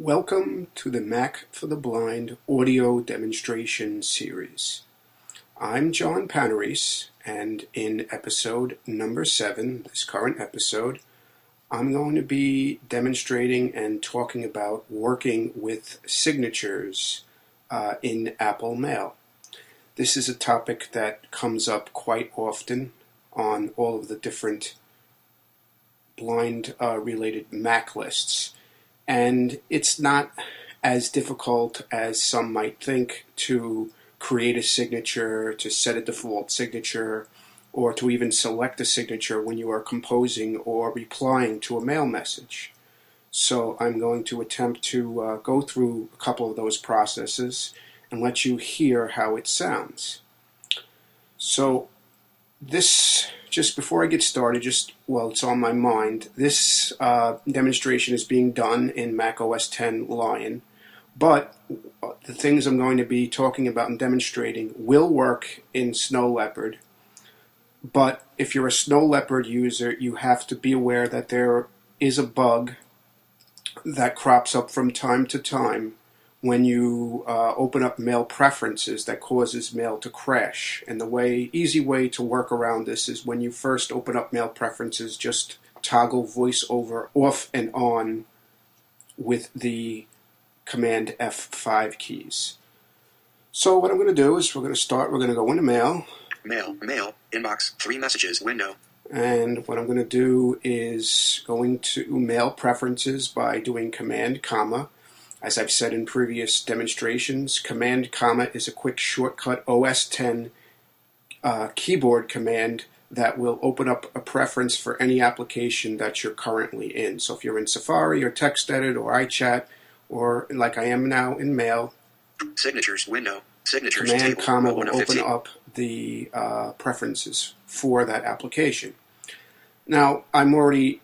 Welcome to the Mac for the Blind audio demonstration series. I'm John Panarese, and in episode number seven, this current episode, I'm going to be demonstrating and talking about working with signatures uh, in Apple Mail. This is a topic that comes up quite often on all of the different blind uh, related Mac lists and it's not as difficult as some might think to create a signature, to set a default signature, or to even select a signature when you are composing or replying to a mail message. So I'm going to attempt to uh, go through a couple of those processes and let you hear how it sounds. So this just before I get started, just well, it's on my mind. This uh, demonstration is being done in Mac OS 10 Lion, but the things I'm going to be talking about and demonstrating will work in Snow Leopard. But if you're a Snow Leopard user, you have to be aware that there is a bug that crops up from time to time when you uh, open up mail preferences that causes mail to crash. And the way easy way to work around this is when you first open up mail preferences, just toggle voiceover off and on with the command F5 keys. So what I'm going to do is we're going to start, we're going to go into mail. Mail, mail, inbox, three messages, window. And what I'm going to do is going to mail preferences by doing command comma as I've said in previous demonstrations, Command Comma is a quick shortcut OS 10 uh, keyboard command that will open up a preference for any application that you're currently in. So if you're in Safari or TextEdit or iChat or like I am now in Mail, Signatures window, Signatures Command table, Comma will open 15. up the uh, preferences for that application. Now I'm already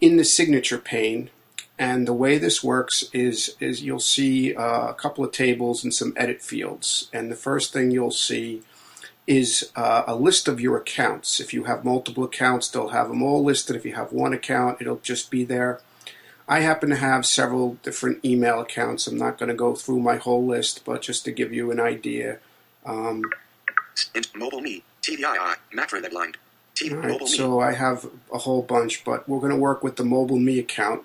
in the signature pane and the way this works is, is you'll see uh, a couple of tables and some edit fields. And the first thing you'll see is uh, a list of your accounts. If you have multiple accounts, they'll have them all listed. If you have one account, it'll just be there. I happen to have several different email accounts. I'm not going to go through my whole list, but just to give you an idea. Um, mobile Me, TVII, Mac for blind. Right, so I have a whole bunch, but we're going to work with the Mobile Me account.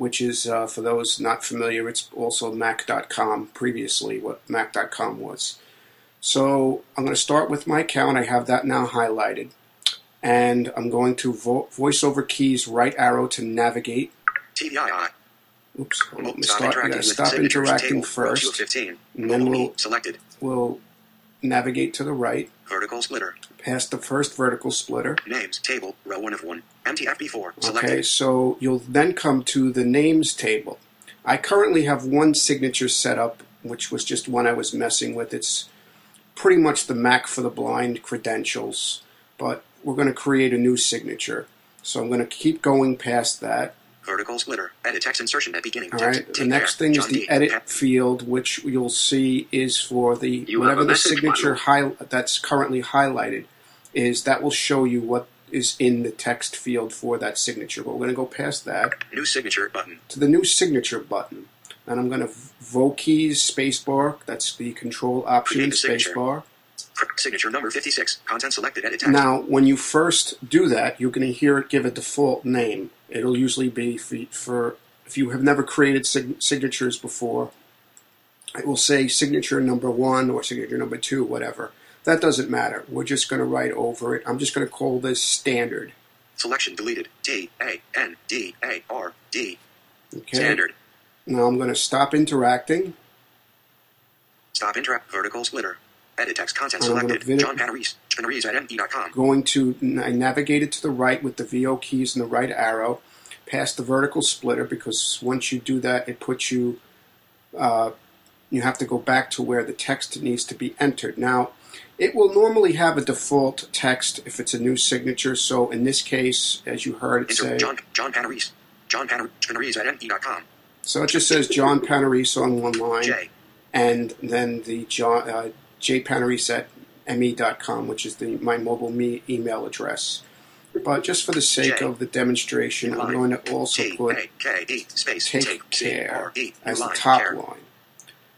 Which is, uh, for those not familiar, it's also Mac.com previously, what Mac.com was. So I'm going to start with my account. I have that now highlighted. And I'm going to vo- voice over keys right arrow to navigate. TVII. Oops, hold on, let me Stop start, we interacting stop interacting table, row 2 of first. 15. And then we'll, selected. we'll navigate to the right, Vertical splitter. past the first vertical splitter. Names, table, row 1 of 1. MTF-B4, selected. Okay, so you'll then come to the names table. I currently have one signature set up, which was just one I was messing with. It's pretty much the Mac for the Blind credentials, but we're going to create a new signature. So I'm going to keep going past that. Vertical splitter. Edit text insertion at beginning. All right. The next thing is the edit field, which you'll see is for the You whatever the signature high, that's currently highlighted is. That will show you what is in the text field for that signature. But we're going to go past that New signature button. to the new signature button, and I'm going to vote keys spacebar. That's the control option Create a signature. spacebar. Signature number 56. Content selected. Edit text. Now, when you first do that, you're going to hear it give a default name. It'll usually be for, for if you have never created sig- signatures before, it will say signature number one or signature number two, whatever. That doesn't matter. We're just going to write over it. I'm just going to call this standard. Selection deleted. D A N D A R D. Okay. Standard. Now I'm going to stop interacting. Stop interact. Vertical splitter. Edit text content gonna selected. vid- John Panarese. Panarese at ME.com. Going to I navigate it to the right with the VO keys and the right arrow, past the vertical splitter because once you do that, it puts you. Uh, you have to go back to where the text needs to be entered. Now, it will normally have a default text if it's a new signature. So in this case, as you heard it Enter say, John John Panarese. John Panar- Panarese at ME.com. so it just says John Panarese on one line, J. and then the John uh, J at me.com, which is the my mobile me email address. but just for the sake J. of the demonstration, I'm going to also put A K E space take take care as the top care. line.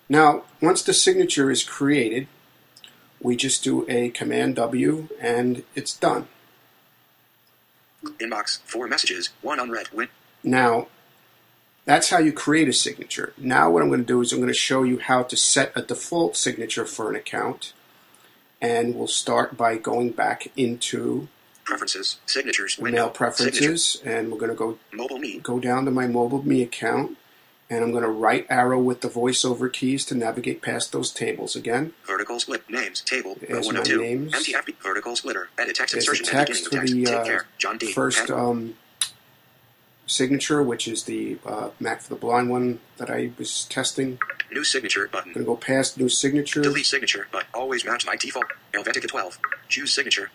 Now, once the signature is created, we just do a Command W and it's done. Inbox four messages one unread. Win. Now, that's how you create a signature. Now, what I'm going to do is I'm going to show you how to set a default signature for an account. And we'll start by going back into Preferences signatures window. Mail Signature. Preferences, and we're going to go Mobile me. go down to my mobile me account, and I'm going to right arrow with the voiceover keys to navigate past those tables again. Vertical split names table. There's one my two. names. MTFB vertical splitter. Edit text There's the insertion at text for the uh. John D. first um, signature, which is the uh, Mac for the Blind one that I was testing. New signature button. to go past new signature. Delete signature, but always match my default. Helvetica 12. Choose signature.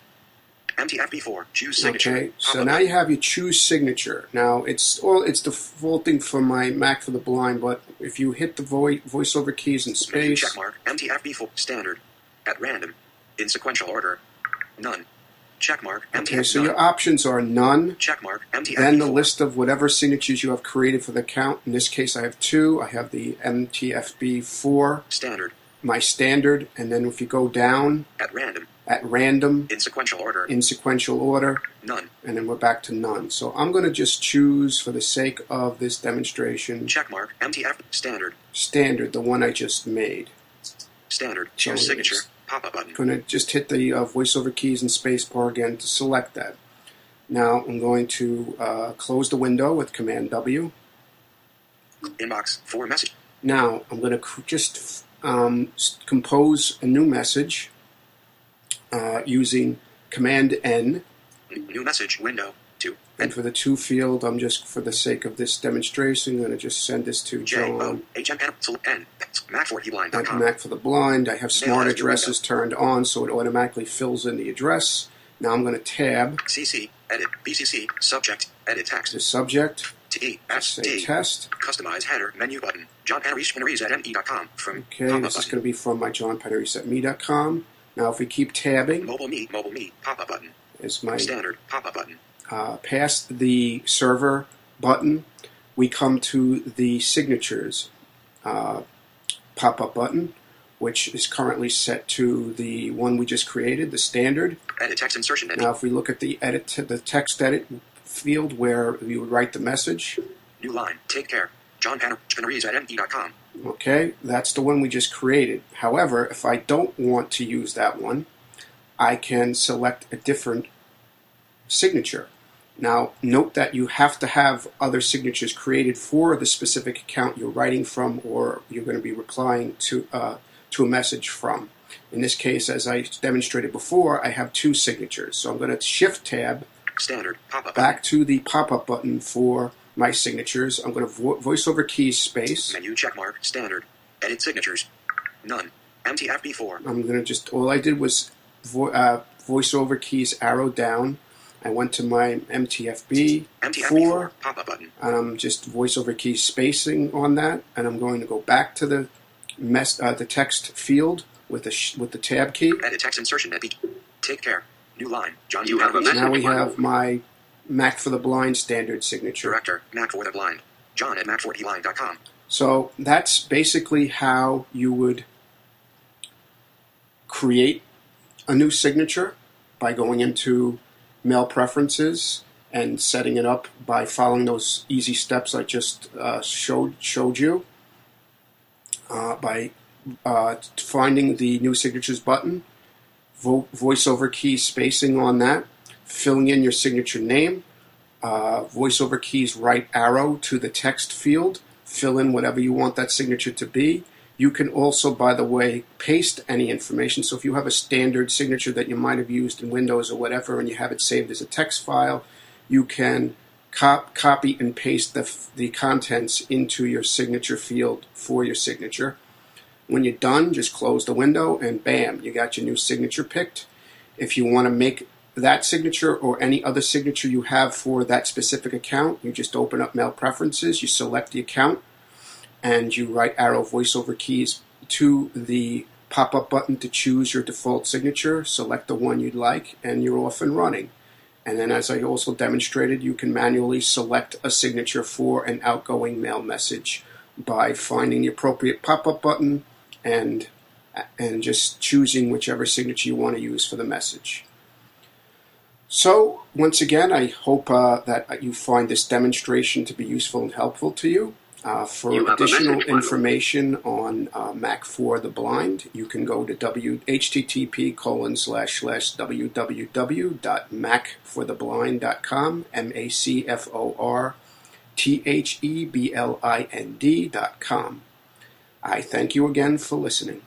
MTFB4. Choose signature. Okay, so now you have your choose signature. Now it's well, it's defaulting for my Mac for the Blind, but if you hit the vo- voiceover keys in space, checkmark. MTFB4. Standard. At random. In sequential order. None. Checkmark. okay, so your options are none. Checkmark. MTFB4. Then the list of whatever signatures you have created for the account. In this case, I have two. I have the MTFB4, Standard. my standard, and then if you go down At random. at random In sequential order. in sequential order, None. and then we're back to none. So I'm going to just choose, for the sake of this demonstration, Checkmark. MTF. Standard. standard, the one I just made. Standard. Choose signature. Pop-up button. going to just hit the uh, voiceover keys and spacebar again to select that. Now I'm going to uh, close the window with Command W. Inbox. Four message. Now I'm going to just um, s- compose a new message uh, using Command N. New message. Window. Two. And for the two field, I'm just, for the sake of this demonstration, going to just send this to John N Mac for at Blind.com. Mac for the Blind. I have smart addresses turned on, so it automatically fills in the address. Now I'm going to tab CC edit BCC subject edit text. the subject, T S test. customize header menu button John Panarese at me.com from Okay, pop-up this is going to be from my johnpanarese@me.com. Now, if we keep tabbing, mobile me mobile me pop up button is my standard pop up button uh, past the server button, we come to the signatures uh, pop-up button, which is currently set to the one we just created, the standard. edit text insertion at Now, if we look at the edit, the text edit field where we would write the message, new line take care John Panarese at me.com Okay, that's the one we just created. However, if I don't want to use that one, I can select a different signature. Now, note that you have to have other signatures created for the specific account you're writing from or you're going to be replying to, uh, to a message from. In this case, as I demonstrated before, I have two signatures. So I'm going to shift tab standard back to the pop up button for my signatures. I'm going to vo- voice over keys space. menu checkmark standard edit signatures none MTFB4 I'm gonna just all I did was vo- uh, voiceover keys arrow down. I went to my MTFB MTFB4 four, pop up button. And I'm just voiceover key spacing on that, and I'm going to go back to the mess uh, the text field with the sh- with the tab key. edit text insertion at take care. New line. John you have a Now we have my Mac for the Blind standard signature. director Mac for the blind. John at Mac4Blind.com So that's basically how you would create a new signature by going into mail preferences and setting it up by following those easy steps I just uh, showed showed you. Uh, by uh, finding the new signatures button, vo- voiceover key spacing on that, filling in your signature name, uh, voiceover keys right arrow to the text field, fill in whatever you want that signature to be. You can also, by the way, paste any information. So if you have a standard signature that you might have used in Windows or whatever, and you have it saved as a text file, you can cop- copy and paste the, the contents into your signature field for your signature. When you're done, just close the window and bam, you got your new signature picked. If you want to make that signature or any other signature you have for that specific account, you just open up Mail Preferences, you select the account, and you right arrow voiceover keys to the pop up button to choose your default signature, select the one you'd like, and you're off and running. And then, as I also demonstrated, you can manually select a signature for an outgoing mail message by finding the appropriate pop-up button and and just choosing whichever signature you want to use for the message. So, once again, I hope uh, that you find this demonstration to be useful and helpful to you. Uh, for You have a additional information on uh, Mac for the Blind, you can go to w- http colon slash slash www.macfortheblind.com, M-A-C-F-O-R T H E B L I N D dot com. I thank you again for listening.